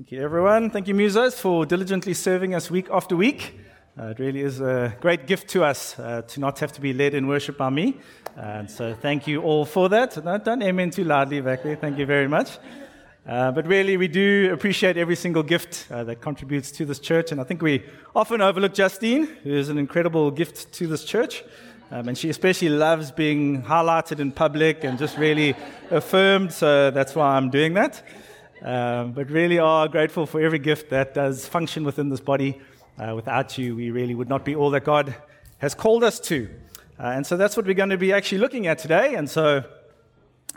Thank you, everyone. Thank you, Musos, for diligently serving us week after week. Uh, it really is a great gift to us uh, to not have to be led in worship by me. And so, thank you all for that. No, don't amen too loudly back there. Thank you very much. Uh, but really, we do appreciate every single gift uh, that contributes to this church. And I think we often overlook Justine, who is an incredible gift to this church. Um, and she especially loves being highlighted in public and just really affirmed. So that's why I'm doing that. Um, but really are grateful for every gift that does function within this body. Uh, without you, we really would not be all that God has called us to. Uh, and so that's what we're going to be actually looking at today. And so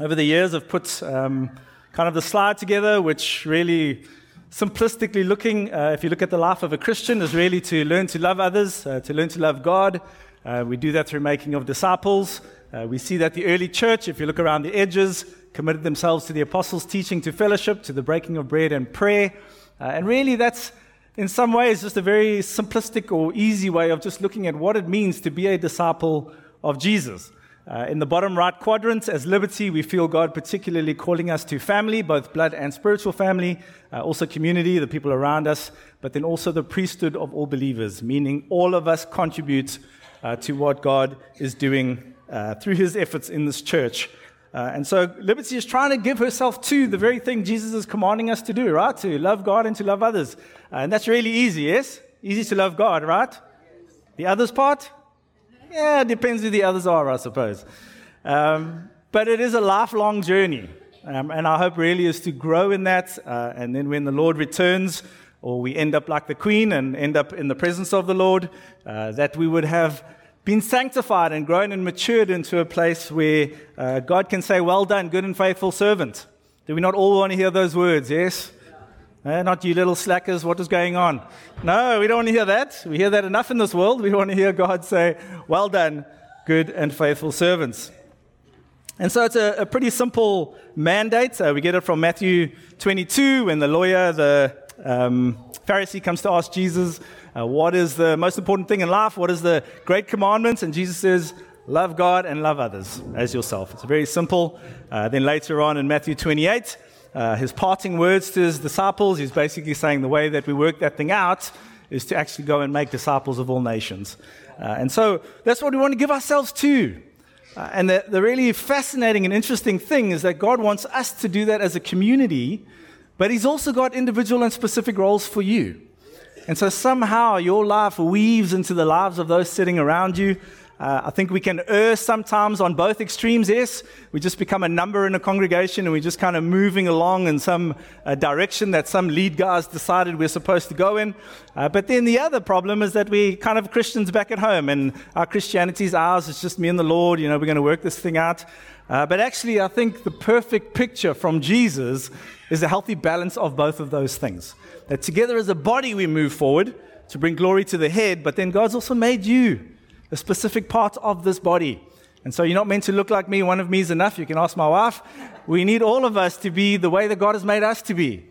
over the years, I've put um, kind of the slide together, which really simplistically looking, uh, if you look at the life of a Christian, is really to learn to love others, uh, to learn to love God. Uh, we do that through making of disciples. Uh, we see that the early church, if you look around the edges, committed themselves to the apostles' teaching, to fellowship, to the breaking of bread and prayer. Uh, and really, that's in some ways just a very simplistic or easy way of just looking at what it means to be a disciple of Jesus. Uh, in the bottom right quadrant, as Liberty, we feel God particularly calling us to family, both blood and spiritual family, uh, also community, the people around us, but then also the priesthood of all believers, meaning all of us contribute uh, to what God is doing uh, through his efforts in this church. Uh, and so Liberty is trying to give herself to the very thing Jesus is commanding us to do, right? To love God and to love others. Uh, and that's really easy, yes? Easy to love God, right? The others part? Yeah, depends who the others are, I suppose. Um, but it is a lifelong journey. Um, and our hope really is to grow in that. Uh, and then when the Lord returns, or we end up like the Queen and end up in the presence of the Lord, uh, that we would have been sanctified and grown and matured into a place where uh, God can say, Well done, good and faithful servant. Do we not all want to hear those words? Yes? Uh, not you little slackers, what is going on? No, we don't want to hear that. We hear that enough in this world. We want to hear God say, Well done, good and faithful servants. And so it's a, a pretty simple mandate. Uh, we get it from Matthew 22 when the lawyer, the um, Pharisee, comes to ask Jesus, uh, what is the most important thing in life? What is the great commandments? And Jesus says, love God and love others as yourself. It's very simple. Uh, then later on in Matthew 28, uh, his parting words to his disciples, he's basically saying the way that we work that thing out is to actually go and make disciples of all nations. Uh, and so that's what we want to give ourselves to. Uh, and the, the really fascinating and interesting thing is that God wants us to do that as a community, but He's also got individual and specific roles for you. And so somehow your life weaves into the lives of those sitting around you. Uh, I think we can err sometimes on both extremes, yes. We just become a number in a congregation and we're just kind of moving along in some uh, direction that some lead guys decided we're supposed to go in. Uh, but then the other problem is that we kind of Christians back at home and our Christianity is ours. It's just me and the Lord. You know, we're going to work this thing out. Uh, but actually, I think the perfect picture from Jesus is a healthy balance of both of those things. That together as a body we move forward to bring glory to the head, but then God's also made you a specific part of this body. And so you're not meant to look like me. One of me is enough. You can ask my wife. We need all of us to be the way that God has made us to be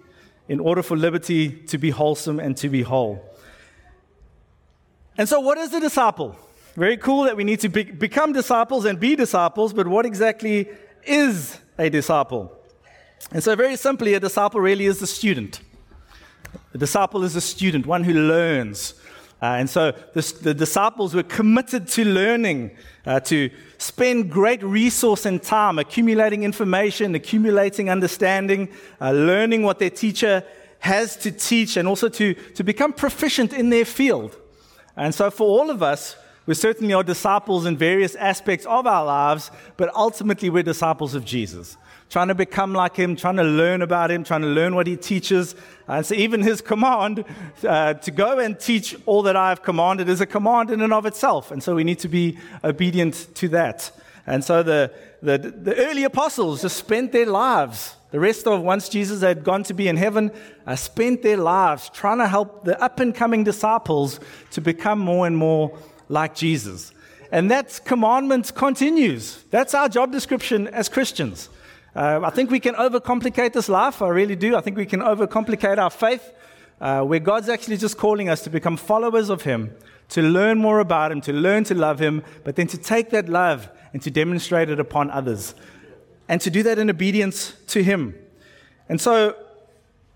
in order for liberty to be wholesome and to be whole. And so, what is a disciple? Very cool that we need to be, become disciples and be disciples, but what exactly is a disciple? And so, very simply, a disciple really is a student. A disciple is a student, one who learns. Uh, and so the, disciples were committed to learning, uh, to spend great resource and time accumulating information, accumulating understanding, uh, learning what their teacher has to teach, and also to, to become proficient in their field. And so for all of us, we certainly are disciples in various aspects of our lives, but ultimately we're disciples of Jesus trying to become like him, trying to learn about him, trying to learn what he teaches. And so, even his command uh, to go and teach all that I have commanded is a command in and of itself. And so, we need to be obedient to that. And so, the, the, the early apostles just spent their lives. The rest of, once Jesus had gone to be in heaven, uh, spent their lives trying to help the up and coming disciples to become more and more like Jesus. And that commandment continues. That's our job description as Christians. Uh, I think we can overcomplicate this life. I really do. I think we can overcomplicate our faith, uh, where God's actually just calling us to become followers of Him, to learn more about Him, to learn to love Him, but then to take that love and to demonstrate it upon others, and to do that in obedience to Him. And so,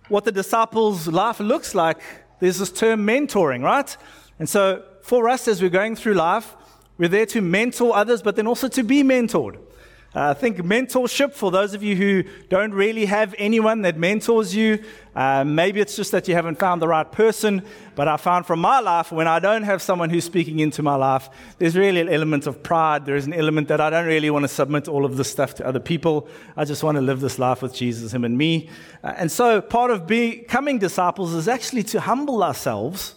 what the disciples' life looks like, there's this term mentoring, right? And so for us as we're going through life, we're there to mentor others, but then also to be mentored. Uh, I think mentorship, for those of you who don't really have anyone that mentors you, uh, maybe it's just that you haven't found the right person. But I found from my life, when I don't have someone who's speaking into my life, there's really an element of pride. There's an element that I don't really want to submit all of this stuff to other people. I just want to live this life with Jesus, Him and me. Uh, and so part of becoming disciples is actually to humble ourselves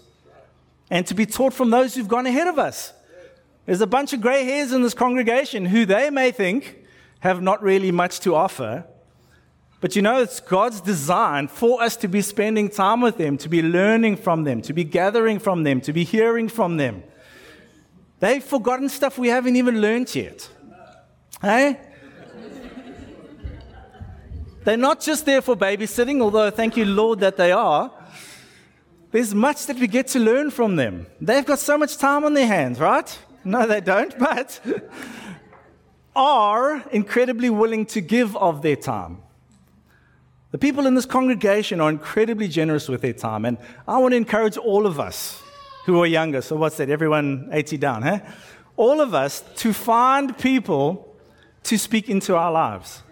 and to be taught from those who've gone ahead of us. There's a bunch of gray hairs in this congregation who they may think have not really much to offer. But you know, it's God's design for us to be spending time with them, to be learning from them, to be gathering from them, to be hearing from them. They've forgotten stuff we haven't even learned yet. Hey? They're not just there for babysitting, although thank you, Lord, that they are. There's much that we get to learn from them. They've got so much time on their hands, right? No, they don't, but are incredibly willing to give of their time. The people in this congregation are incredibly generous with their time, and I want to encourage all of us who are younger. So, what's that? Everyone 80 down, huh? All of us to find people to speak into our lives.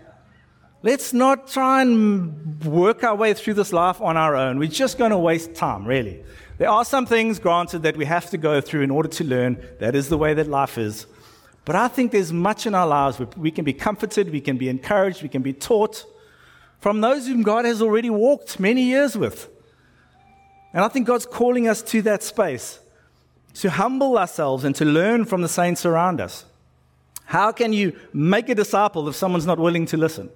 Let's not try and work our way through this life on our own. We're just going to waste time, really. There are some things, granted, that we have to go through in order to learn. That is the way that life is. But I think there's much in our lives where we can be comforted, we can be encouraged, we can be taught from those whom God has already walked many years with. And I think God's calling us to that space to humble ourselves and to learn from the saints around us. How can you make a disciple if someone's not willing to listen?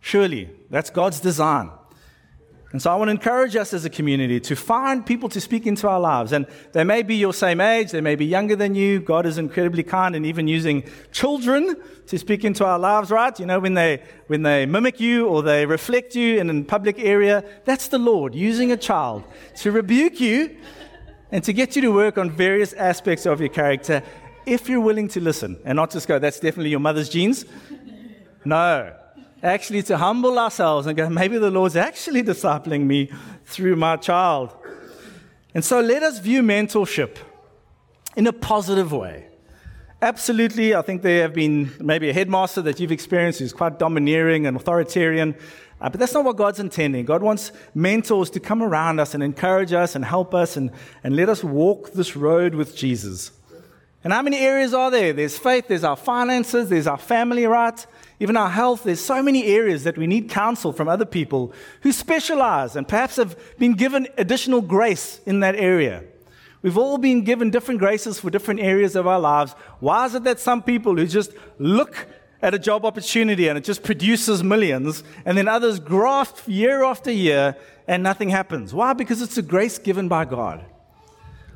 Surely, that's God's design. And so I want to encourage us as a community to find people to speak into our lives. And they may be your same age, they may be younger than you. God is incredibly kind and even using children to speak into our lives, right? You know, when they, when they mimic you or they reflect you in a public area, that's the Lord using a child to rebuke you and to get you to work on various aspects of your character if you're willing to listen and not just go, that's definitely your mother's genes. No, actually to humble ourselves and go, maybe the Lord's actually discipling me through my child. And so let us view mentorship in a positive way. Absolutely, I think there have been maybe a headmaster that you've experienced who's quite domineering and authoritarian, uh, but that's not what God's intending. God wants mentors to come around us and encourage us and help us and, and let us walk this road with Jesus. And how many areas are there? There's faith, there's our finances, there's our family, right? Even our health, there's so many areas that we need counsel from other people who specialize and perhaps have been given additional grace in that area. We've all been given different graces for different areas of our lives. Why is it that some people who just look at a job opportunity and it just produces millions, and then others graft year after year and nothing happens? Why? Because it's a grace given by God.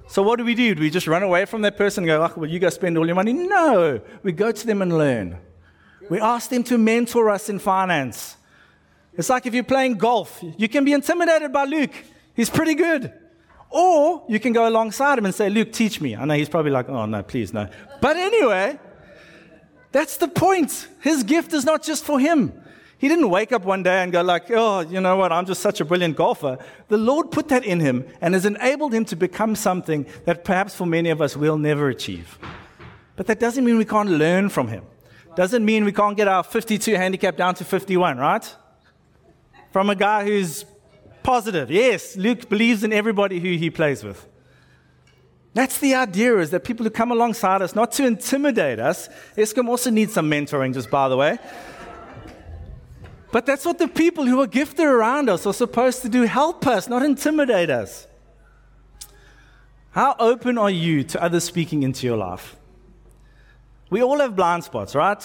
So what do we do? Do we just run away from that person and go, oh, well, you go spend all your money? No. We go to them and learn. We ask them to mentor us in finance. It's like if you're playing golf, you can be intimidated by Luke. He's pretty good. Or you can go alongside him and say, Luke, teach me. I know he's probably like, oh, no, please, no. But anyway, that's the point. His gift is not just for him. He didn't wake up one day and go like, oh, you know what, I'm just such a brilliant golfer. The Lord put that in him and has enabled him to become something that perhaps for many of us we'll never achieve. But that doesn't mean we can't learn from him. Doesn't mean we can't get our 52 handicap down to 51, right? From a guy who's positive. Yes, Luke believes in everybody who he plays with. That's the idea is that people who come alongside us, not to intimidate us, Eskom also needs some mentoring, just by the way. But that's what the people who are gifted around us are supposed to do help us, not intimidate us. How open are you to others speaking into your life? We all have blind spots, right?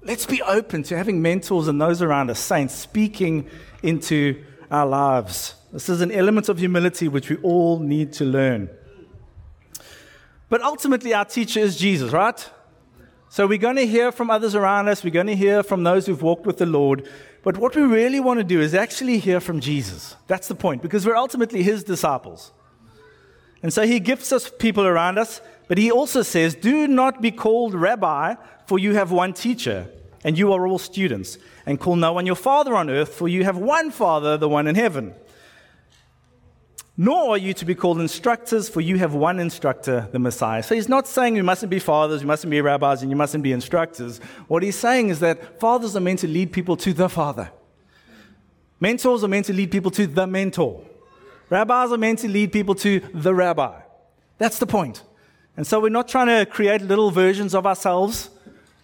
Let's be open to having mentors and those around us, saints, speaking into our lives. This is an element of humility which we all need to learn. But ultimately, our teacher is Jesus, right? So we're going to hear from others around us, we're going to hear from those who've walked with the Lord. But what we really want to do is actually hear from Jesus. That's the point, because we're ultimately his disciples. And so he gifts us people around us but he also says, Do not be called rabbi, for you have one teacher, and you are all students. And call no one your father on earth, for you have one Father, the one in heaven. Nor are you to be called instructors, for you have one instructor, the Messiah. So he's not saying you mustn't be fathers, you mustn't be rabbis, and you mustn't be instructors. What he's saying is that fathers are meant to lead people to the Father. Mentors are meant to lead people to the mentor. Rabbis are meant to lead people to the rabbi. That's the point. And so we're not trying to create little versions of ourselves,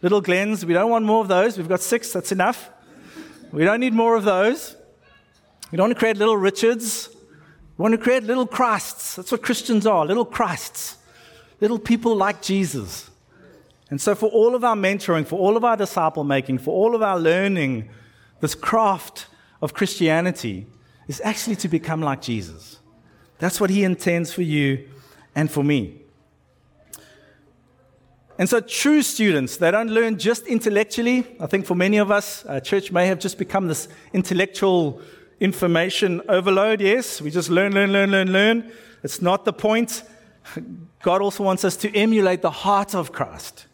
little Glens. We don't want more of those. We've got six, that's enough. We don't need more of those. We don't want to create little Richards. We want to create little Christs. That's what Christians are little Christs, little people like Jesus. And so, for all of our mentoring, for all of our disciple making, for all of our learning, this craft of Christianity is actually to become like Jesus. That's what he intends for you and for me. And so, true students, they don't learn just intellectually. I think for many of us, church may have just become this intellectual information overload. Yes, we just learn, learn, learn, learn, learn. It's not the point. God also wants us to emulate the heart of Christ.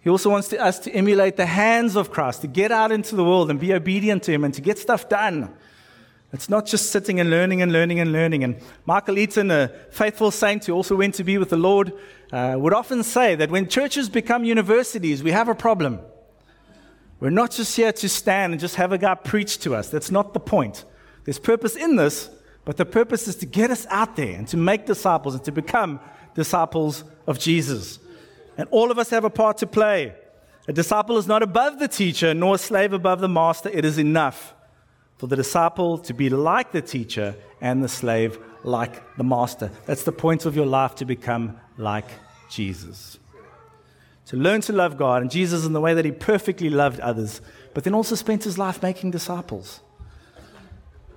He also wants to, us to emulate the hands of Christ, to get out into the world and be obedient to Him and to get stuff done. It's not just sitting and learning and learning and learning. And Michael Eaton, a faithful saint who also went to be with the Lord, uh, would often say that when churches become universities, we have a problem. We're not just here to stand and just have a guy preach to us. That's not the point. There's purpose in this, but the purpose is to get us out there and to make disciples and to become disciples of Jesus. And all of us have a part to play. A disciple is not above the teacher, nor a slave above the master. It is enough for the disciple to be like the teacher and the slave like the master. That's the point of your life to become like Jesus. To learn to love God and Jesus in the way that he perfectly loved others, but then also spent his life making disciples.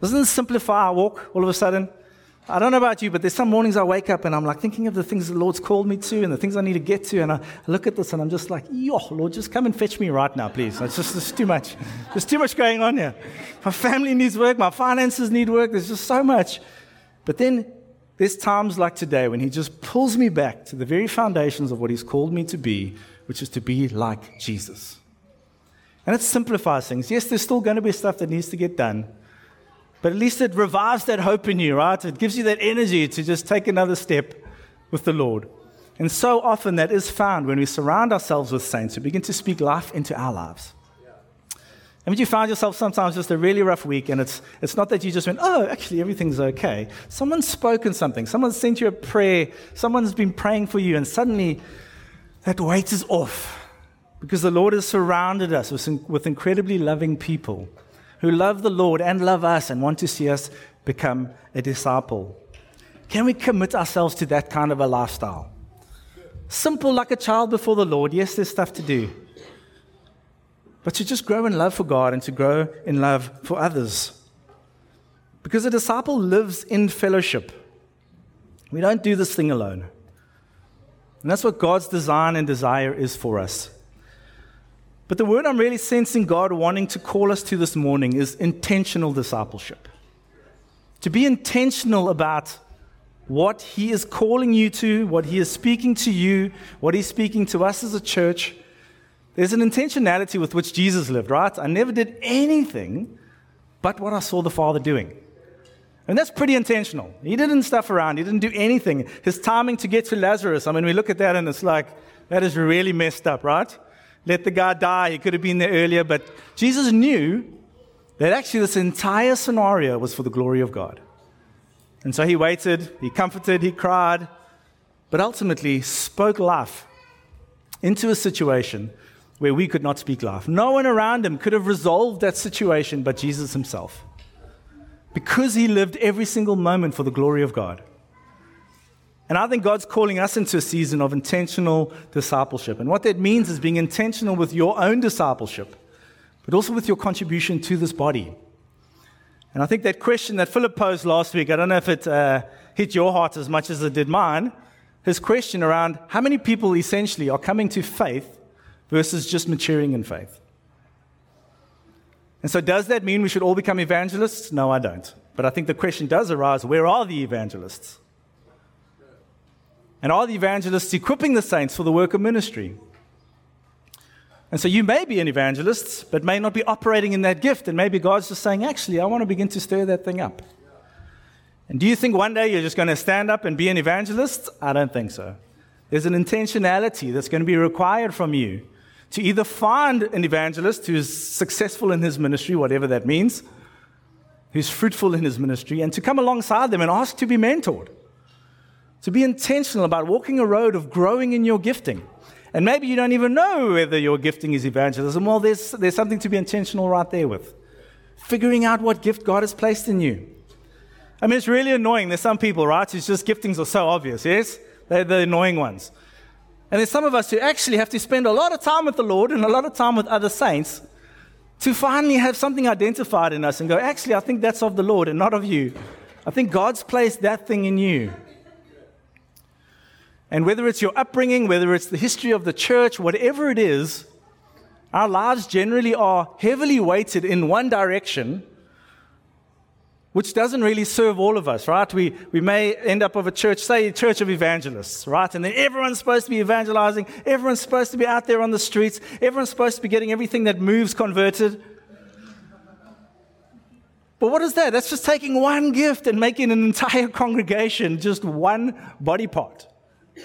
Doesn't this simplify our walk all of a sudden? I don't know about you, but there's some mornings I wake up and I'm like thinking of the things the Lord's called me to and the things I need to get to. And I look at this and I'm just like, yo, Lord, just come and fetch me right now, please. It's just it's too much. There's too much going on here. My family needs work. My finances need work. There's just so much. But then there's times like today when He just pulls me back to the very foundations of what He's called me to be, which is to be like Jesus. And it simplifies things. Yes, there's still going to be stuff that needs to get done. But at least it revives that hope in you, right? It gives you that energy to just take another step with the Lord. And so often that is found when we surround ourselves with saints who begin to speak life into our lives. And you find yourself sometimes just a really rough week, and it's, it's not that you just went, oh, actually, everything's okay. Someone's spoken something, someone's sent you a prayer, someone's been praying for you, and suddenly that weight is off because the Lord has surrounded us with, with incredibly loving people who love the Lord and love us and want to see us become a disciple. Can we commit ourselves to that kind of a lifestyle? Simple like a child before the Lord. Yes, there's stuff to do. But to just grow in love for God and to grow in love for others. Because a disciple lives in fellowship. We don't do this thing alone. And that's what God's design and desire is for us. But the word I'm really sensing God wanting to call us to this morning is intentional discipleship. To be intentional about what He is calling you to, what He is speaking to you, what He's speaking to us as a church. There's an intentionality with which Jesus lived, right? I never did anything but what I saw the Father doing. And that's pretty intentional. He didn't stuff around, he didn't do anything. His timing to get to Lazarus, I mean, we look at that and it's like, that is really messed up, right? Let the guy die. He could have been there earlier. But Jesus knew that actually this entire scenario was for the glory of God. And so he waited, he comforted, he cried, but ultimately spoke life into a situation where we could not speak life. No one around him could have resolved that situation but Jesus himself. Because he lived every single moment for the glory of God. And I think God's calling us into a season of intentional discipleship. And what that means is being intentional with your own discipleship, but also with your contribution to this body. And I think that question that Philip posed last week, I don't know if it uh, hit your heart as much as it did mine. His question around how many people essentially are coming to faith versus just maturing in faith. And so, does that mean we should all become evangelists? No, I don't. But I think the question does arise where are the evangelists? And are the evangelists equipping the saints for the work of ministry? And so you may be an evangelist, but may not be operating in that gift. And maybe God's just saying, actually, I want to begin to stir that thing up. And do you think one day you're just going to stand up and be an evangelist? I don't think so. There's an intentionality that's going to be required from you to either find an evangelist who's successful in his ministry, whatever that means, who's fruitful in his ministry, and to come alongside them and ask to be mentored. To be intentional about walking a road of growing in your gifting. And maybe you don't even know whether your gifting is evangelism. Well, there's, there's something to be intentional right there with. Figuring out what gift God has placed in you. I mean, it's really annoying. There's some people, right, whose just giftings are so obvious, yes? They're the annoying ones. And there's some of us who actually have to spend a lot of time with the Lord and a lot of time with other saints to finally have something identified in us and go, actually, I think that's of the Lord and not of you. I think God's placed that thing in you. And whether it's your upbringing, whether it's the history of the church, whatever it is, our lives generally are heavily weighted in one direction which doesn't really serve all of us, right? We, we may end up with a church, say a church of evangelists, right? And then everyone's supposed to be evangelizing, everyone's supposed to be out there on the streets, everyone's supposed to be getting everything that moves converted. But what is that? That's just taking one gift and making an entire congregation just one body part.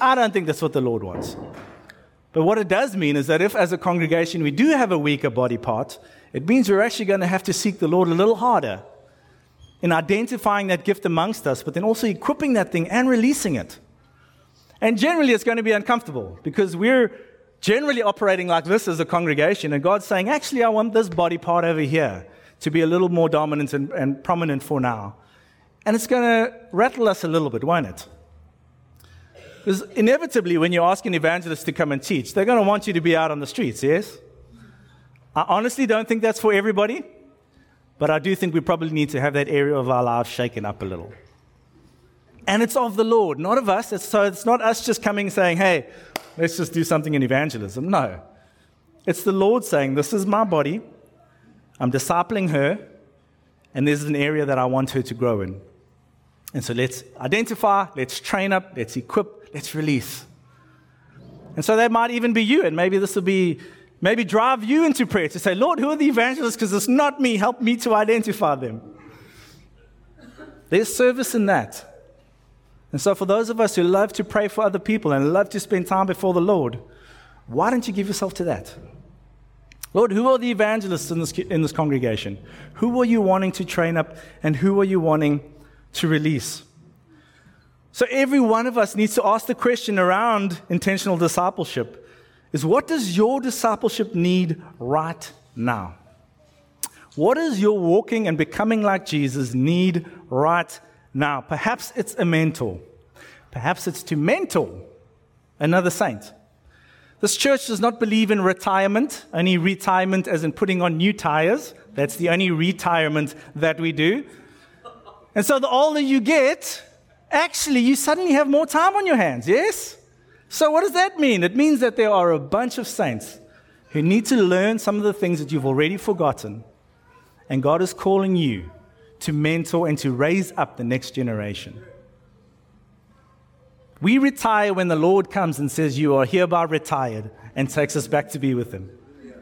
I don't think that's what the Lord wants. But what it does mean is that if, as a congregation, we do have a weaker body part, it means we're actually going to have to seek the Lord a little harder in identifying that gift amongst us, but then also equipping that thing and releasing it. And generally, it's going to be uncomfortable because we're generally operating like this as a congregation, and God's saying, actually, I want this body part over here to be a little more dominant and, and prominent for now. And it's going to rattle us a little bit, won't it? Because inevitably, when you ask an evangelist to come and teach, they're going to want you to be out on the streets, yes? I honestly don't think that's for everybody. But I do think we probably need to have that area of our lives shaken up a little. And it's of the Lord, not of us. It's, so it's not us just coming saying, hey, let's just do something in evangelism. No. It's the Lord saying, this is my body. I'm discipling her. And there's an area that I want her to grow in. And so let's identify, let's train up, let's equip, let's release. And so that might even be you. And maybe this will be Maybe drive you into prayer to say, Lord, who are the evangelists? Because it's not me. Help me to identify them. There's service in that. And so, for those of us who love to pray for other people and love to spend time before the Lord, why don't you give yourself to that? Lord, who are the evangelists in this, in this congregation? Who are you wanting to train up and who are you wanting to release? So, every one of us needs to ask the question around intentional discipleship is what does your discipleship need right now? What does your walking and becoming like Jesus need right now? Perhaps it's a mentor. Perhaps it's to mentor another saint. This church does not believe in retirement, only retirement as in putting on new tires. That's the only retirement that we do. And so the older you get, actually, you suddenly have more time on your hands, yes? So, what does that mean? It means that there are a bunch of saints who need to learn some of the things that you've already forgotten. And God is calling you to mentor and to raise up the next generation. We retire when the Lord comes and says, You are hereby retired, and takes us back to be with Him.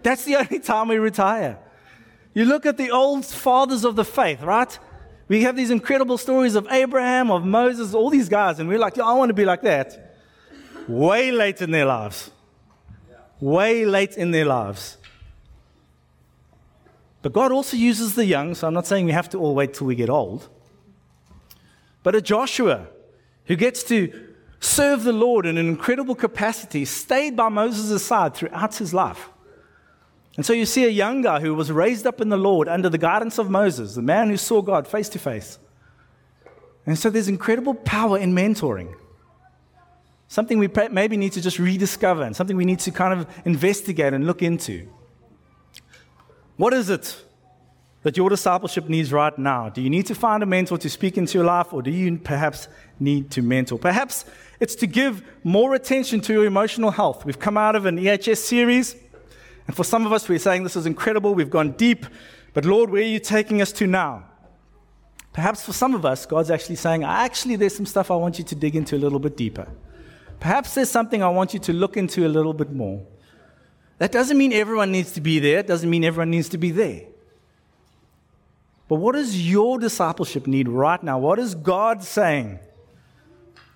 That's the only time we retire. You look at the old fathers of the faith, right? We have these incredible stories of Abraham, of Moses, all these guys, and we're like, yeah, I want to be like that way late in their lives. Way late in their lives. But God also uses the young, so I'm not saying we have to all wait till we get old. But a Joshua who gets to serve the Lord in an incredible capacity stayed by Moses' side throughout his life. And so you see a young guy who was raised up in the Lord under the guidance of Moses, the man who saw God face to face. And so there's incredible power in mentoring something we maybe need to just rediscover and something we need to kind of investigate and look into. What is it that your discipleship needs right now? Do you need to find a mentor to speak into your life, or do you perhaps need to mentor? Perhaps it's to give more attention to your emotional health. We've come out of an EHS series, and for some of us, we're saying this is incredible, we've gone deep, but Lord, where are you taking us to now? Perhaps for some of us, God's actually saying, actually, there's some stuff I want you to dig into a little bit deeper. Perhaps there's something I want you to look into a little bit more. That doesn't mean everyone needs to be there, it doesn't mean everyone needs to be there. But what does your discipleship need right now? What is God saying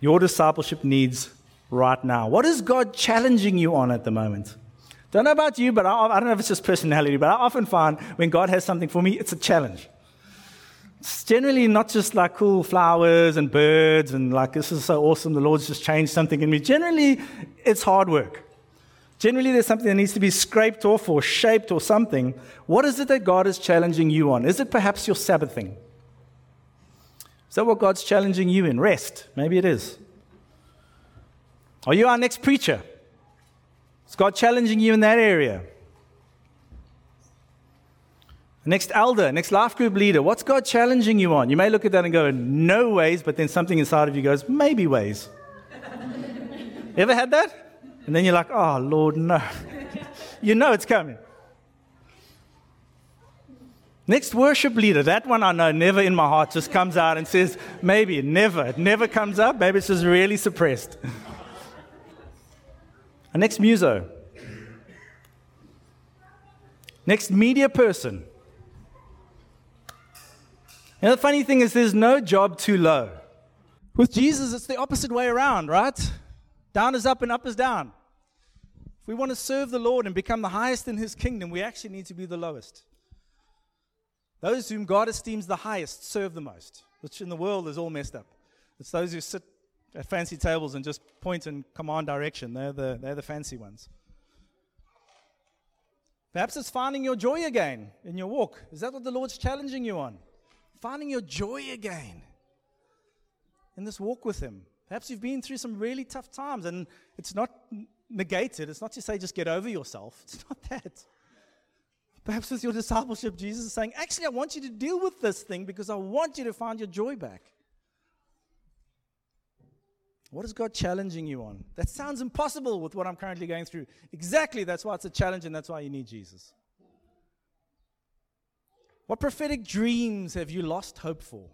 your discipleship needs right now? What is God challenging you on at the moment? Don't know about you, but I, I don't know if it's just personality, but I often find when God has something for me, it's a challenge. It's generally not just like cool flowers and birds and like, this is so awesome, the Lord's just changed something in me. Generally, it's hard work. Generally, there's something that needs to be scraped off or shaped or something. What is it that God is challenging you on? Is it perhaps your Sabbathing? Is that what God's challenging you in? Rest. Maybe it is. Are you our next preacher? Is God challenging you in that area? Next elder, next life group leader, what's God challenging you on? You may look at that and go, no ways, but then something inside of you goes, maybe ways. you ever had that? And then you're like, oh, Lord, no. you know it's coming. Next worship leader, that one I know never in my heart just comes out and says, maybe, never. It never comes up. Maybe it's just really suppressed. A next muso. Next media person. And the funny thing is, there's no job too low. With Jesus, it's the opposite way around, right? Down is up and up is down. If we want to serve the Lord and become the highest in his kingdom, we actually need to be the lowest. Those whom God esteems the highest serve the most, which in the world is all messed up. It's those who sit at fancy tables and just point and command direction. They're the, they're the fancy ones. Perhaps it's finding your joy again in your walk. Is that what the Lord's challenging you on? Finding your joy again in this walk with Him. Perhaps you've been through some really tough times and it's not negated. It's not to say just get over yourself. It's not that. Perhaps with your discipleship, Jesus is saying, actually, I want you to deal with this thing because I want you to find your joy back. What is God challenging you on? That sounds impossible with what I'm currently going through. Exactly, that's why it's a challenge and that's why you need Jesus. What prophetic dreams have you lost hope for?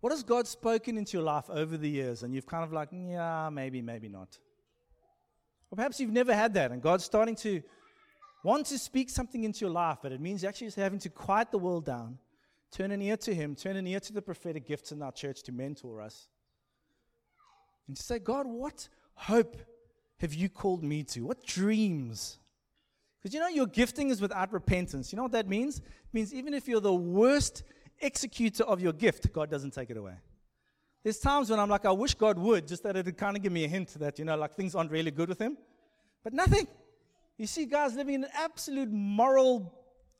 What has God spoken into your life over the years and you've kind of like, yeah, maybe, maybe not? Or perhaps you've never had that and God's starting to want to speak something into your life, but it means actually having to quiet the world down, turn an ear to Him, turn an ear to the prophetic gifts in our church to mentor us, and to say, God, what hope have you called me to? What dreams? Because you know, your gifting is without repentance. You know what that means? It means even if you're the worst executor of your gift, God doesn't take it away. There's times when I'm like, I wish God would, just that it'd kind of give me a hint that, you know, like things aren't really good with Him. But nothing. You see guys living in an absolute moral,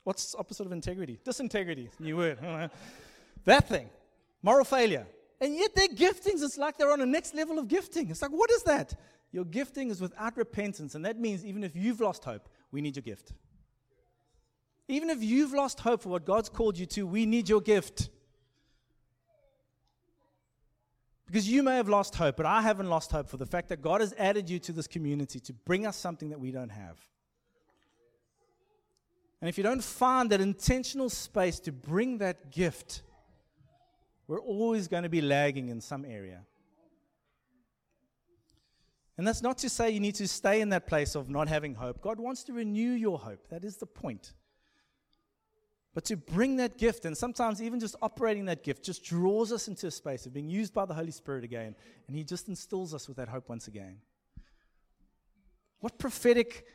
what's opposite of integrity? Disintegrity, new word. that thing. Moral failure. And yet their giftings, it's like they're on a next level of gifting. It's like, what is that? Your gifting is without repentance. And that means even if you've lost hope, we need your gift. Even if you've lost hope for what God's called you to, we need your gift. Because you may have lost hope, but I haven't lost hope for the fact that God has added you to this community to bring us something that we don't have. And if you don't find that intentional space to bring that gift, we're always going to be lagging in some area. And that's not to say you need to stay in that place of not having hope. God wants to renew your hope. That is the point. But to bring that gift, and sometimes even just operating that gift, just draws us into a space of being used by the Holy Spirit again. And He just instills us with that hope once again. What prophetic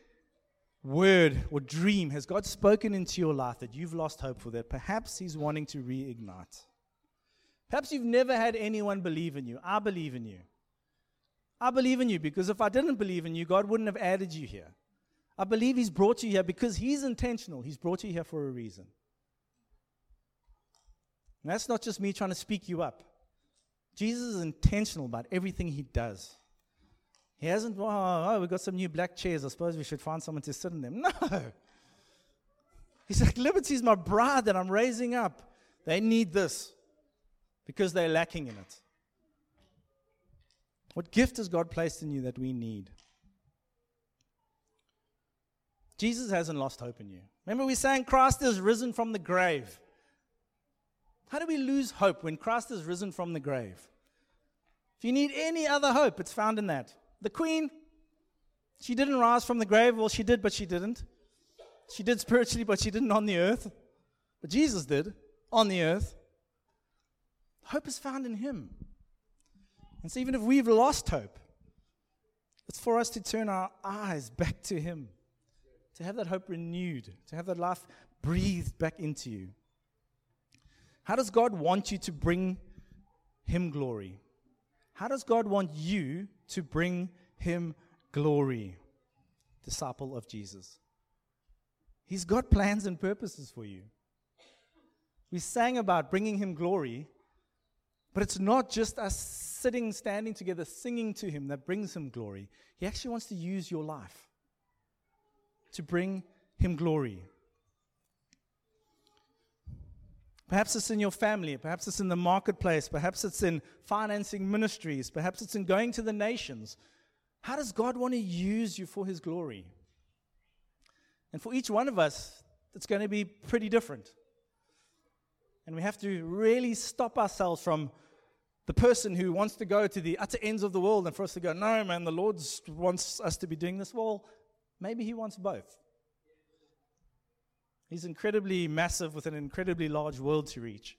word or dream has God spoken into your life that you've lost hope for that perhaps He's wanting to reignite? Perhaps you've never had anyone believe in you. I believe in you. I believe in you because if I didn't believe in you, God wouldn't have added you here. I believe He's brought you here because He's intentional. He's brought you here for a reason. And that's not just me trying to speak you up. Jesus is intentional about everything he does. He hasn't, oh, oh, we've got some new black chairs. I suppose we should find someone to sit in them. No. He's like, Liberty is my bride that I'm raising up. They need this because they're lacking in it. What gift has God placed in you that we need? Jesus hasn't lost hope in you. Remember, we sang Christ is risen from the grave. How do we lose hope when Christ is risen from the grave? If you need any other hope, it's found in that. The Queen, She didn't rise from the grave. Well, she did, but she didn't. She did spiritually, but she didn't on the earth. But Jesus did on the earth. Hope is found in Him. And so, even if we've lost hope, it's for us to turn our eyes back to Him, to have that hope renewed, to have that life breathed back into you. How does God want you to bring Him glory? How does God want you to bring Him glory? Disciple of Jesus. He's got plans and purposes for you. We sang about bringing Him glory, but it's not just us sitting, standing together, singing to Him that brings Him glory. He actually wants to use your life to bring Him glory. Perhaps it's in your family, perhaps it's in the marketplace, perhaps it's in financing ministries, perhaps it's in going to the nations. How does God want to use you for His glory? And for each one of us, it's going to be pretty different. And we have to really stop ourselves from the person who wants to go to the utter ends of the world and for us to go, no, man, the Lord wants us to be doing this. Well, maybe He wants both. He's incredibly massive with an incredibly large world to reach.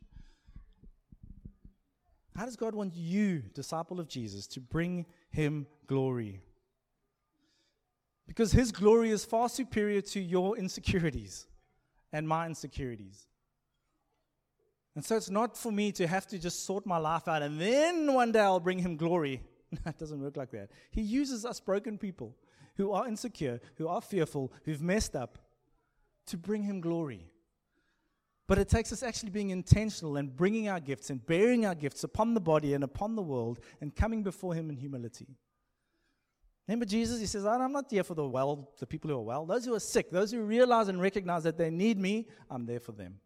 How does God want you, disciple of Jesus, to bring Him glory? Because His glory is far superior to your insecurities and my insecurities. And so it's not for me to have to just sort my life out and then one day I'll bring him glory. It doesn't work like that. He uses us broken people who are insecure, who are fearful, who've messed up to bring him glory. But it takes us actually being intentional and bringing our gifts and bearing our gifts upon the body and upon the world and coming before him in humility. Remember Jesus, he says, I'm not here for the well, the people who are well. Those who are sick, those who realize and recognize that they need me, I'm there for them.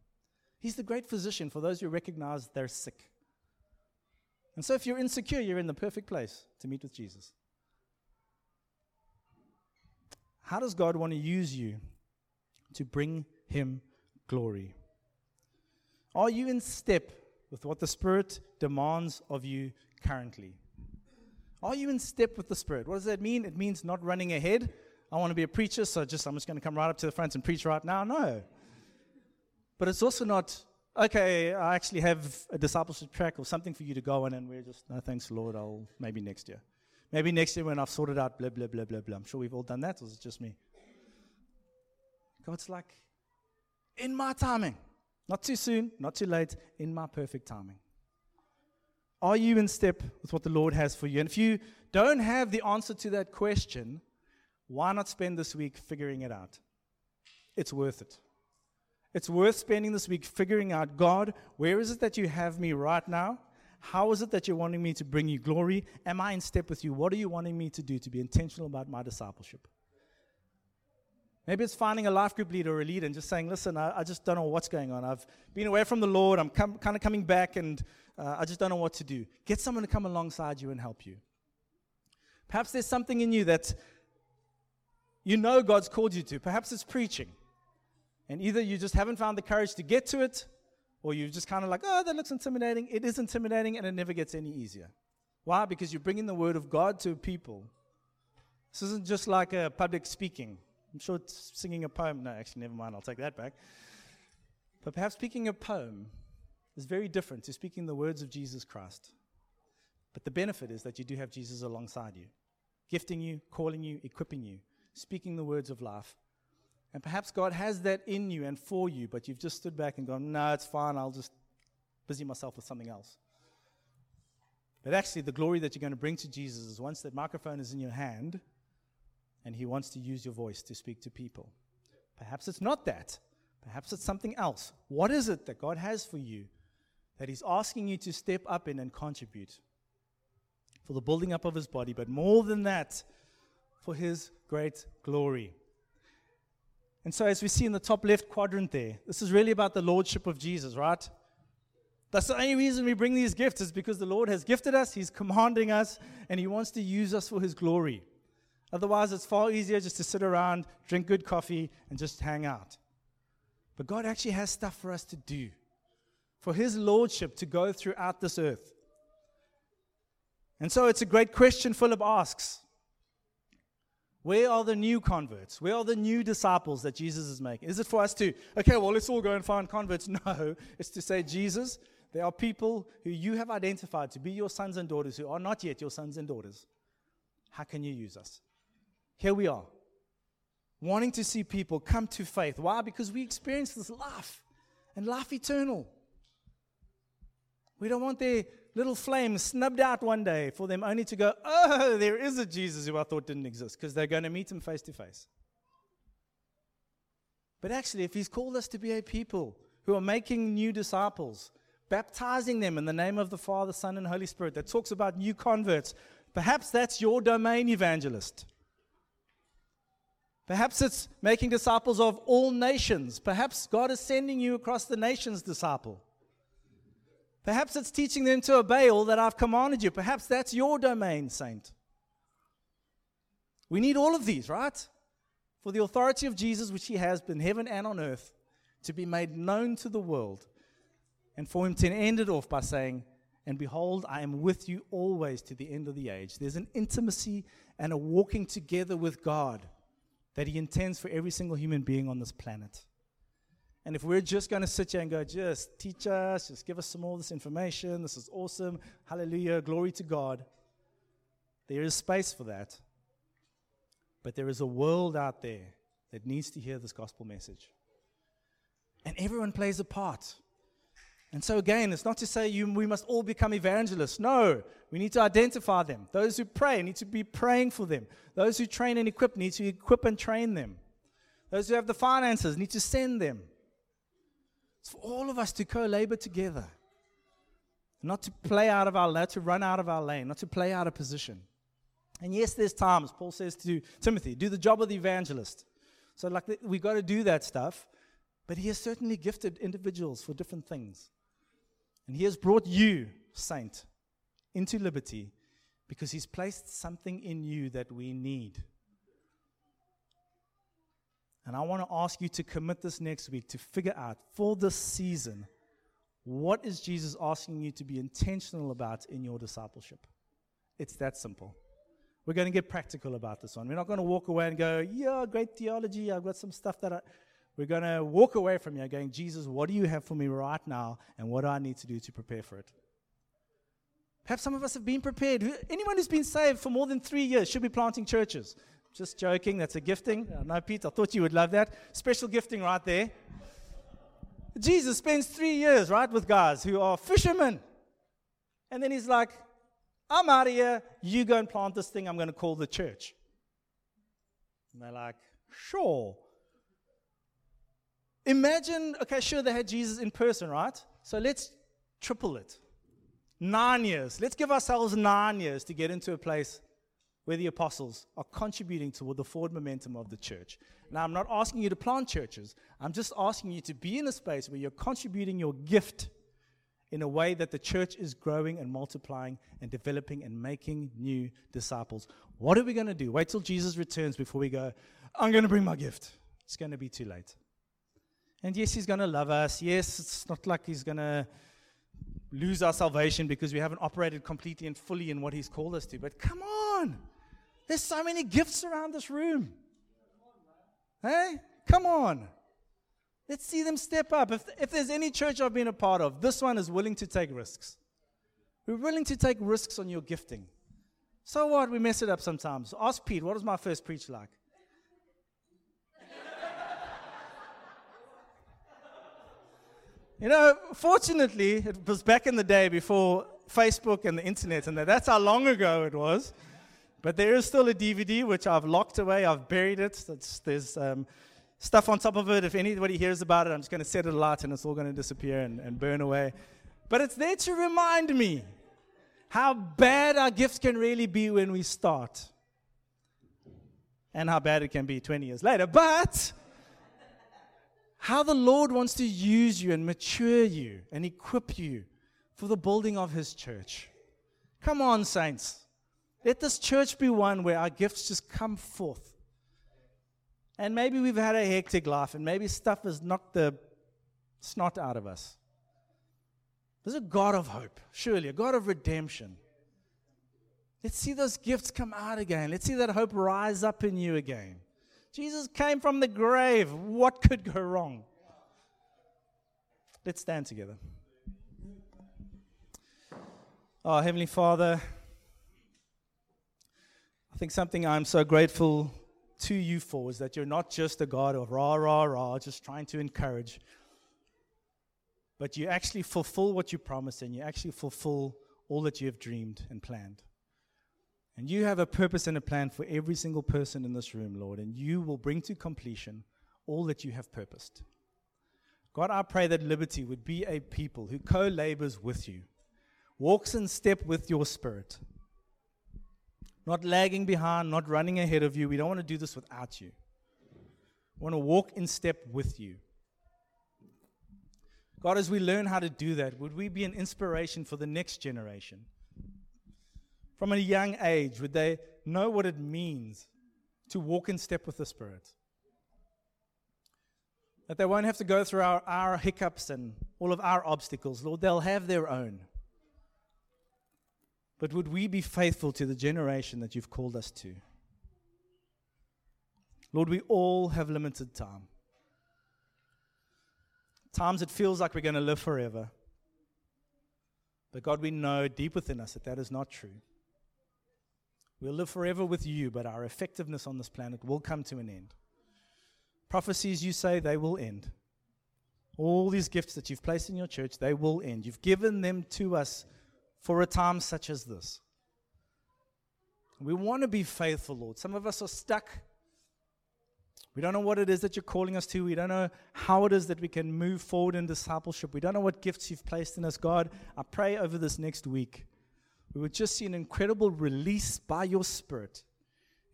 He's the great physician for those who recognize they're sick. And so, if you're insecure, you're in the perfect place to meet with Jesus. How does God want to use you to bring Him glory? Are you in step with what the Spirit demands of you currently? Are you in step with the Spirit? What does that mean? It means not running ahead. I want to be a preacher, so just I'm just going to come right up to the front and preach right now. No. But it's also not, okay, I actually have a discipleship track or something for you to go on, and we're just, no thanks, Lord, I'll maybe next year. Maybe next year when I've sorted out blah, blah, blah, blah, blah. I'm sure we've all done that, or is it just me? God's like, in my timing. Not too soon, not too late, in my perfect timing. Are you in step with what the Lord has for you? And if you don't have the answer to that question, why not spend this week figuring it out? It's worth it. It's worth spending this week figuring out God, where is it that you have me right now? How is it that you're wanting me to bring you glory? Am I in step with you? What are you wanting me to do to be intentional about my discipleship? Maybe it's finding a life group leader or a leader and just saying, listen, I, I just don't know what's going on. I've been away from the Lord. I'm com- kind of coming back and uh, I just don't know what to do. Get someone to come alongside you and help you. Perhaps there's something in you that you know God's called you to. Perhaps it's preaching. And either you just haven't found the courage to get to it, or you're just kind of like, oh, that looks intimidating. It is intimidating, and it never gets any easier. Why? Because you're bringing the word of God to people. This isn't just like a public speaking. I'm sure it's singing a poem. No, actually, never mind. I'll take that back. But perhaps speaking a poem is very different to speaking the words of Jesus Christ. But the benefit is that you do have Jesus alongside you, gifting you, calling you, equipping you, speaking the words of life and perhaps God has that in you and for you, but you've just stood back and gone, no, it's fine, I'll just busy myself with something else. But actually, the glory that you're going to bring to Jesus is once that microphone is in your hand and He wants to use your voice to speak to people. Perhaps it's not that. Perhaps it's something else. What is it that God has for you that He's asking you to step up in and contribute for the building up of His body, but more than that, for His great glory? And so, as we see in the top left quadrant there, this is really about the lordship of Jesus, right? That's the only reason we bring these gifts is because the Lord has gifted us, He's commanding us, and He wants to use us for His glory. Otherwise, it's far easier just to sit around, drink good coffee, and just hang out. But God actually has stuff for us to do, for His lordship to go throughout this earth. And so, it's a great question Philip asks Where are the new converts? Where are the new disciples that Jesus is making? Is it for us to, okay, well, let's all go and find converts? No, it's to say, Jesus, there are people who you have identified to be your sons and daughters who are not yet your sons and daughters. How can you use us? Here we are, wanting to see people come to faith. Why? Because we experience this life and life eternal. We don't want their little flame snubbed out one day for them only to go, oh, there is a Jesus who I thought didn't exist, because they're going to meet him face to face. But actually, if he's called us to be a people who are making new disciples, baptizing them in the name of the Father, Son, and Holy Spirit, that talks about new converts, perhaps that's your domain, evangelist. Perhaps it's making disciples of all nations. Perhaps God is sending you across the nations, disciple. Perhaps it's teaching them to obey all that I've commanded you. Perhaps that's your domain, saint. We need all of these, right? For the authority of Jesus, which he has in heaven and on earth, to be made known to the world. And for him to end it off by saying, And behold, I am with you always to the end of the age. There's an intimacy and a walking together with God that he intends for every single human being on this planet. And if we're just going to sit here and go, just teach us, just give us some more of this information, this is awesome, hallelujah, glory to God, there is space for that. But there is a world out there that needs to hear this gospel message. And everyone plays a part. And so, again, it's not to say you, we must all become evangelists. No, we need to identify them. Those who pray need to be praying for them. Those who train and equip need to equip and train them. Those who have the finances need to send them. It's for all of us to co labor together. Not to play out of our lane, to run out of our lane, not to play out of position. And yes, there's times, Paul says to Timothy, do the job of the evangelist. So, like, we got to do that stuff. But he has certainly gifted individuals for different things. And he has brought you, saint, into liberty because he's placed something in you that we need. And I want to ask you to commit this next week to figure out for this season what is Jesus asking you to be intentional about in your discipleship? It's that simple. We're going to get practical about this one. We're not going to walk away and go, yeah, great theology. I've got some stuff that I. We're going to walk away from here going, Jesus, what do you have for me right now? And what do I need to do to prepare for it? Perhaps some of us have been prepared. Anyone who's been saved for more than three years should be planting churches. Just joking, that's a gifting. No, Pete, I thought you would love that. Special gifting right there. Jesus spends three years, right, with guys who are fishermen. And then he's like, I'm out of here. You go and plant this thing I'm going to call the church. And they're like, sure. Imagine, okay, sure, they had Jesus in person, right? So let's triple it. Nine years. Let's give ourselves nine years to get into a place where the apostles are contributing toward the forward momentum of the church. Now, I'm not asking you to plant churches. I'm just asking you to be in a space where you're contributing your gift in a way that the church is growing and multiplying and developing and making new disciples. What are we going to do? Wait till Jesus returns before we go, I'm going to bring my gift. It's going to be too late. And yes, he's going to love us. Yes, it's not like he's going to lose our salvation because we haven't operated completely and fully in what he's called us to. But come on. There's so many gifts around this room. Hey, come on. Let's see them step up. If, if there's any church I've been a part of, this one is willing to take risks. We're willing to take risks on your gifting. So what? We mess it up sometimes. Ask Pete, what was my first preach like? you know, fortunately, it was back in the day before Facebook and the internet, and that's how long ago it was. But there is still a DVD which I've locked away. I've buried it. It's, there's um, stuff on top of it. If anybody hears about it, I'm just going to set it alight and it's all going to disappear and, and burn away. But it's there to remind me how bad our gifts can really be when we start, and how bad it can be 20 years later. But how the Lord wants to use you and mature you and equip you for the building of His church. Come on, saints. Let this church be one where our gifts just come forth. And maybe we've had a hectic life, and maybe stuff has knocked the snot out of us. There's a God of hope, surely, a God of redemption. Let's see those gifts come out again. Let's see that hope rise up in you again. Jesus came from the grave. What could go wrong? Let's stand together. Oh, Heavenly Father, I think something I'm so grateful to you for is that you're not just a God of rah, rah, rah, just trying to encourage, but you actually fulfill what you promised and you actually fulfill all that you have dreamed and planned. And you have a purpose and a plan for every single person in this room, Lord, and you will bring to completion all that you have purposed. God, I pray that Liberty would be a people who co labors with you, walks in step with your spirit, not lagging behind, not running ahead of you. We don't want to do this without you. We want to walk in step with you. God, as we learn how to do that, would we be an inspiration for the next generation? From a young age, would they know what it means to walk in step with the Spirit? That they won't have to go through our, our hiccups and all of our obstacles. Lord, they'll have their own. But would we be faithful to the generation that you've called us to? Lord, we all have limited time. Times it feels like we're going to live forever. But God, we know deep within us that that is not true. We'll live forever with you, but our effectiveness on this planet will come to an end. Prophecies, you say, they will end. All these gifts that you've placed in your church, they will end. You've given them to us for a time such as this. We want to be faithful, Lord. Some of us are stuck we don't know what it is that you're calling us to. We don't know how it is that we can move forward in discipleship. We don't know what gifts you've placed in us, God. I pray over this next week we would just see an incredible release by your Spirit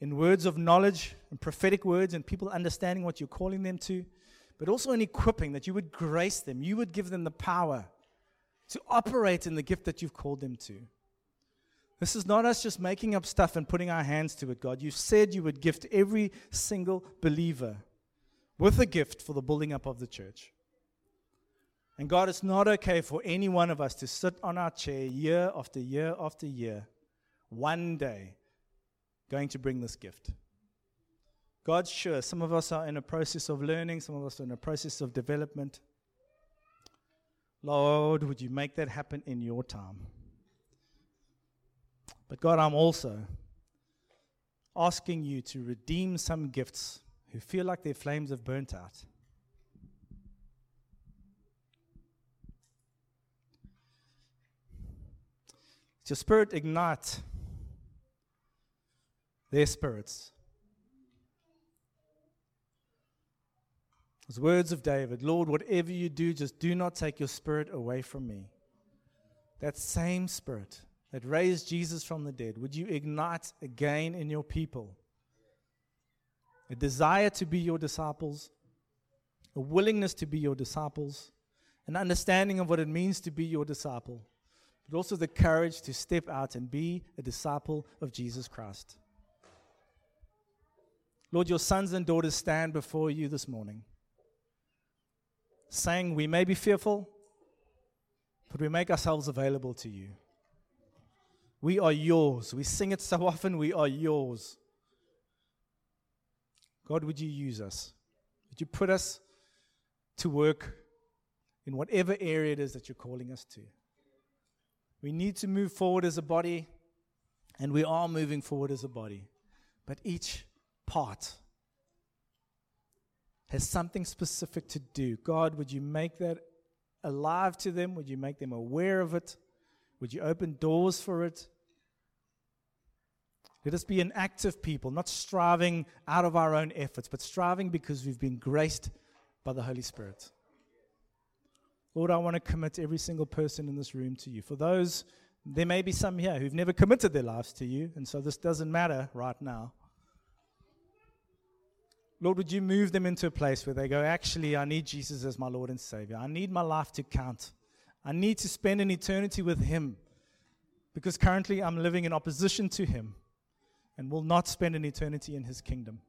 in words of knowledge and prophetic words and people understanding what you're calling them to, but also in equipping that you would grace them. You would give them the power to operate in the gift that you've called them to. This is not us just making up stuff and putting our hands to it, God. You said you would gift every single believer with a gift for the building up of the church. And God, it's not okay for any one of us to sit on our chair year after year after year, one day, going to bring this gift. God, sure, some of us are in a process of learning, some of us are in a process of development. Lord, would you make that happen in your time? But God, I'm also asking you to redeem some gifts who feel like their flames have burnt out. your spirit ignite their spirits. Words of David Lord, whatever you do, just do not take your spirit away from me. That same spirit that raised Jesus from the dead, would you ignite again in your people a desire to be your disciples, a willingness to be your disciples, an understanding of what it means to be your disciple, but also the courage to step out and be a disciple of Jesus Christ. Lord, your sons and daughters stand before you this morning, saying, We may be fearful, but we make ourselves available to you. We are yours. We sing it so often, we are yours. God, would you use us? Would you put us to work in whatever area it is that you're calling us to? We need to move forward as a body, and we are moving forward as a body. But each part has something specific to do. God, would you make that alive to them? Would you make them aware of it? Would you open doors for it? Let us be an active people, not striving out of our own efforts, but striving because we've been graced by the Holy Spirit. Lord, I want to commit every single person in this room to you. For those, there may be some here who've never committed their lives to you, and so this doesn't matter right now. Lord, would you move them into a place where they go, actually, I need Jesus as my Lord and Savior. I need my life to count. I need to spend an eternity with Him because currently I'm living in opposition to Him and will not spend an eternity in his kingdom.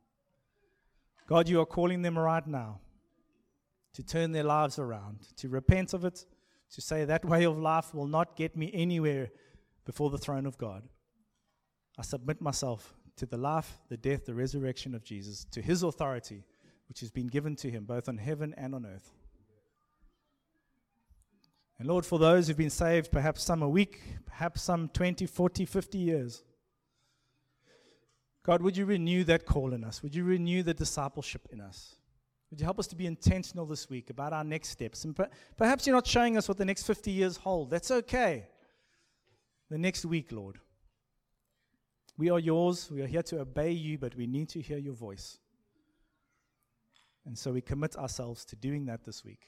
God, you are calling them right now to turn their lives around, to repent of it, to say that way of life will not get me anywhere before the throne of God. I submit myself to the life, the death, the resurrection of Jesus, to his authority, which has been given to him both on heaven and on earth. And Lord, for those who've been saved, perhaps some a week, perhaps some 20, 40, 50 years, God, would you renew that call in us? Would you renew the discipleship in us? Would you help us to be intentional this week about our next steps? And per- perhaps you're not showing us what the next 50 years hold. That's okay. The next week, Lord. We are yours. We are here to obey you, but we need to hear your voice. And so we commit ourselves to doing that this week.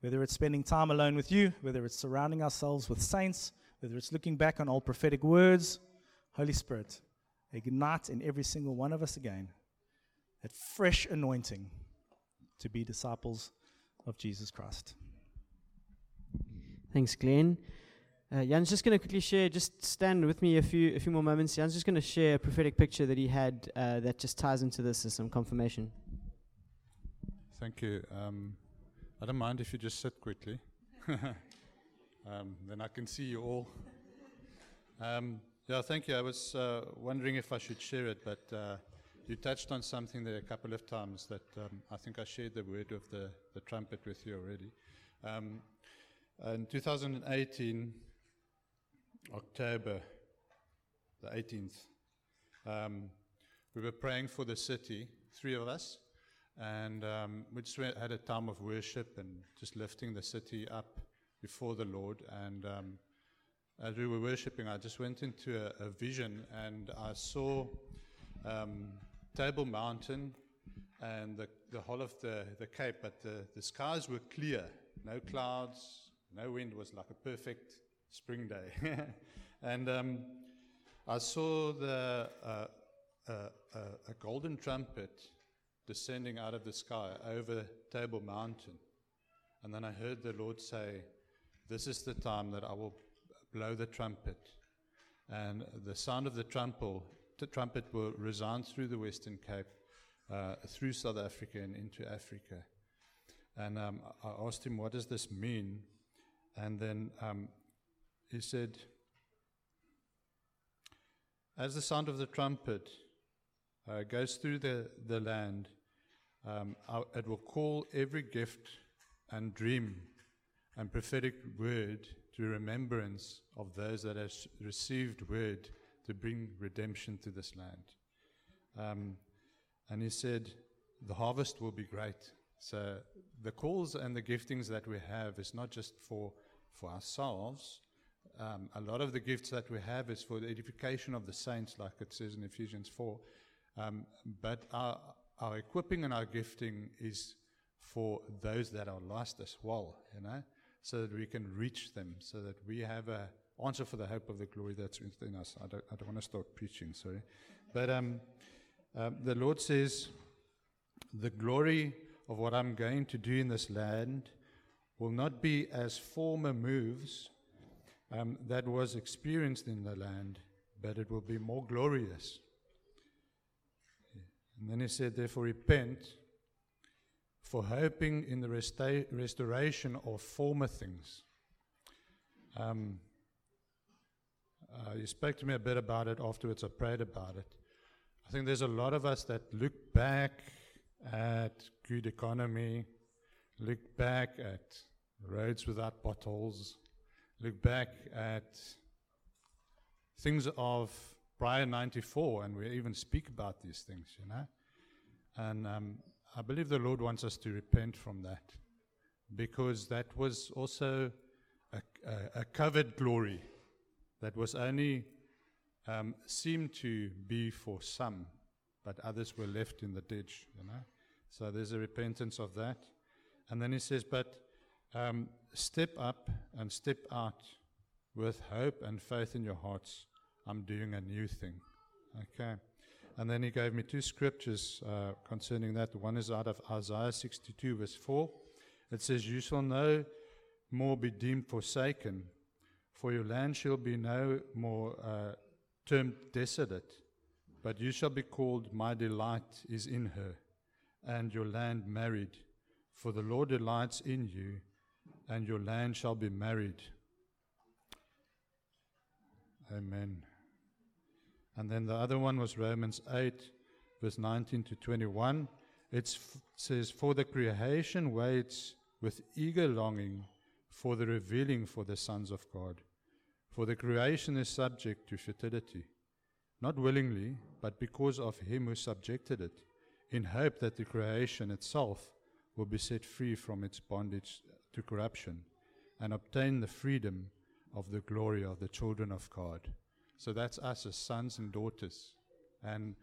Whether it's spending time alone with you, whether it's surrounding ourselves with saints, whether it's looking back on old prophetic words, Holy Spirit, ignite in every single one of us again that fresh anointing to be disciples of Jesus Christ. Thanks, Glenn. Uh, Jan's just going to quickly share, just stand with me a few, a few more moments. Jan's just going to share a prophetic picture that he had uh, that just ties into this as some confirmation. Thank you. Um, I don't mind if you just sit quickly. um, then I can see you all. Um, yeah, thank you. I was uh, wondering if I should share it, but uh, you touched on something there a couple of times that um, I think I shared the word of the, the trumpet with you already. Um, in 2018, October the 18th, um, we were praying for the city, three of us, and um, we just had a time of worship and just lifting the city up before the Lord. And um, as we were worshiping, I just went into a, a vision and I saw um, Table Mountain and the, the whole of the, the Cape, but the, the skies were clear, no clouds, no wind, was like a perfect spring day. and um, I saw the, uh, uh, uh, a golden trumpet descending out of the sky over Table Mountain. And then I heard the Lord say, This is the time that I will blow the trumpet. And the sound of the trumpet, the trumpet will resound through the Western Cape, uh, through South Africa, and into Africa. And um, I asked him, What does this mean? And then um, he said, As the sound of the trumpet uh, goes through the, the land, um, it will call every gift and dream and prophetic word to remembrance of those that have received word to bring redemption to this land. Um, and he said, The harvest will be great. So the calls and the giftings that we have is not just for, for ourselves. Um, a lot of the gifts that we have is for the edification of the saints, like it says in Ephesians 4. Um, but our, our equipping and our gifting is for those that are lost as well, you know, so that we can reach them, so that we have a answer for the hope of the glory that's within us. I don't, I don't want to start preaching, sorry. But um, um, the Lord says, the glory of what I'm going to do in this land will not be as former moves um, that was experienced in the land, but it will be more glorious. And then he said, Therefore, repent for hoping in the resta- restoration of former things. Um, uh, you spoke to me a bit about it afterwards. I prayed about it. I think there's a lot of us that look back at good economy, look back at roads without potholes, look back at things of prior 94, and we even speak about these things, you know. And um, I believe the Lord wants us to repent from that because that was also a, a, a covered glory that was only um, seemed to be for some, but others were left in the ditch, you know. So there's a repentance of that. And then he says, but um, step up and step out with hope and faith in your hearts I'm doing a new thing. Okay. And then he gave me two scriptures uh, concerning that. One is out of Isaiah 62, verse 4. It says, You shall no more be deemed forsaken, for your land shall be no more uh, termed desolate, but you shall be called, My delight is in her, and your land married. For the Lord delights in you, and your land shall be married. Amen. And then the other one was Romans 8, verse 19 to 21. It says, For the creation waits with eager longing for the revealing for the sons of God. For the creation is subject to fertility, not willingly, but because of him who subjected it, in hope that the creation itself will be set free from its bondage to corruption and obtain the freedom of the glory of the children of God. So that's us as sons and daughters. And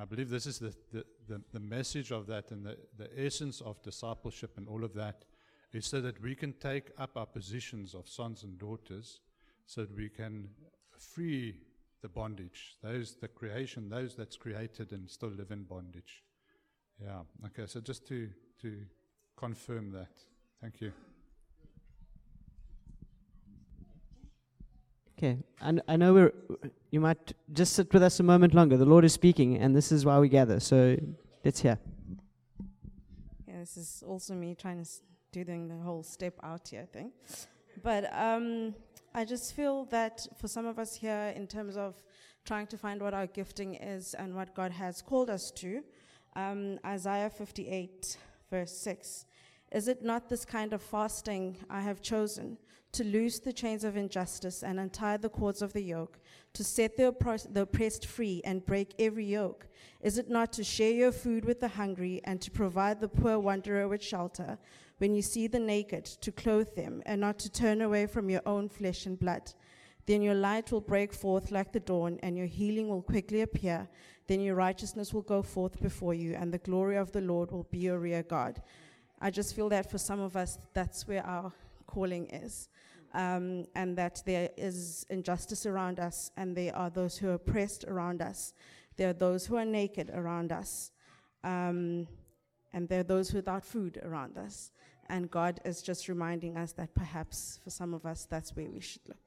I believe this is the, the, the, the message of that and the, the essence of discipleship and all of that is so that we can take up our positions of sons and daughters so that we can free the bondage, those, the creation, those that's created and still live in bondage. Yeah, okay, so just to, to confirm that. Thank you. Okay, I, I know we're, you might just sit with us a moment longer. The Lord is speaking, and this is why we gather. So let's hear. Yeah, this is also me trying to do the whole step out here thing. But um, I just feel that for some of us here, in terms of trying to find what our gifting is and what God has called us to, um, Isaiah 58, verse 6 Is it not this kind of fasting I have chosen to loose the chains of injustice and untie the cords of the yoke, to set the, the oppressed free and break every yoke? Is it not to share your food with the hungry and to provide the poor wanderer with shelter? when you see the naked, to clothe them, and not to turn away from your own flesh and blood. Then your light will break forth like the dawn, and your healing will quickly appear. Then your righteousness will go forth before you, and the glory of the Lord will be your rear guard. I just feel that for some of us, that's where our calling is. Um, and that there is injustice around us, and there are those who are oppressed around us. There are those who are naked around us. Um, and there are those without food around us. And God is just reminding us that perhaps for some of us, that's where we should look.